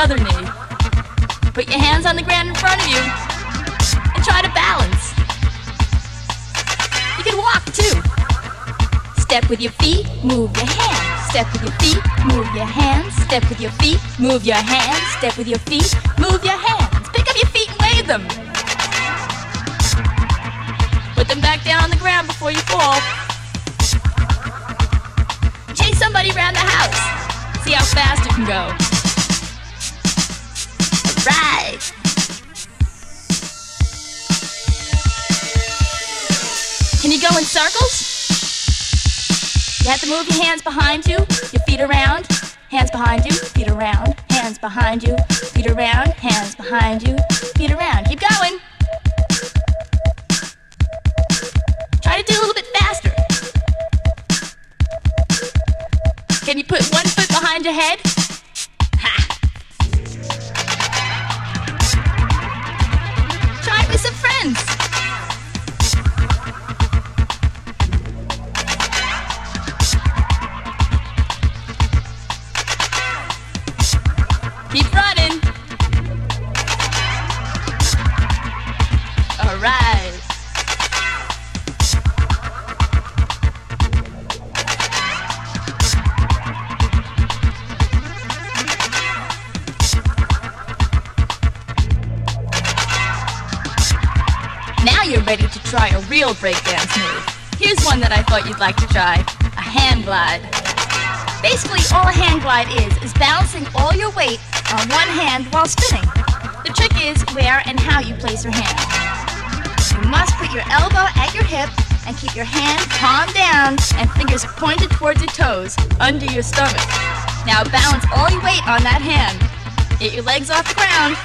other knee. Put your hands on the ground in front of you and try to balance. You can walk too. Step with your feet, move your hands. Step with your feet, move your hands. Step with your feet, move your hands. Step with your feet, move your hands. Pick up your feet and wave them. Put them back down on the ground before you fall. Chase somebody around the house. See how fast you can go. Right. Can you go in circles? You have to move your hands behind you, your feet around, hands behind you, feet around, hands behind you, feet around, hands behind you, feet around. Keep going. Try to do a little bit faster. Can you put one foot behind your head? Real breakdance move. Here's one that I thought you'd like to try a hand glide. Basically, all a hand glide is, is balancing all your weight on one hand while spinning. The trick is where and how you place your hand. You must put your elbow at your hip and keep your hand palm down and fingers pointed towards your toes under your stomach. Now balance all your weight on that hand. Get your legs off the ground.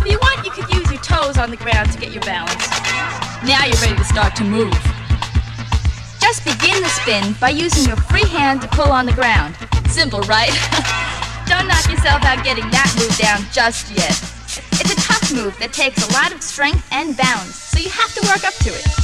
If you want, you could use your toes on the ground to get your balance. Now you're ready to start to move. Just begin the spin by using your free hand to pull on the ground. Simple, right? Don't knock yourself out getting that move down just yet. It's a tough move that takes a lot of strength and balance, so you have to work up to it.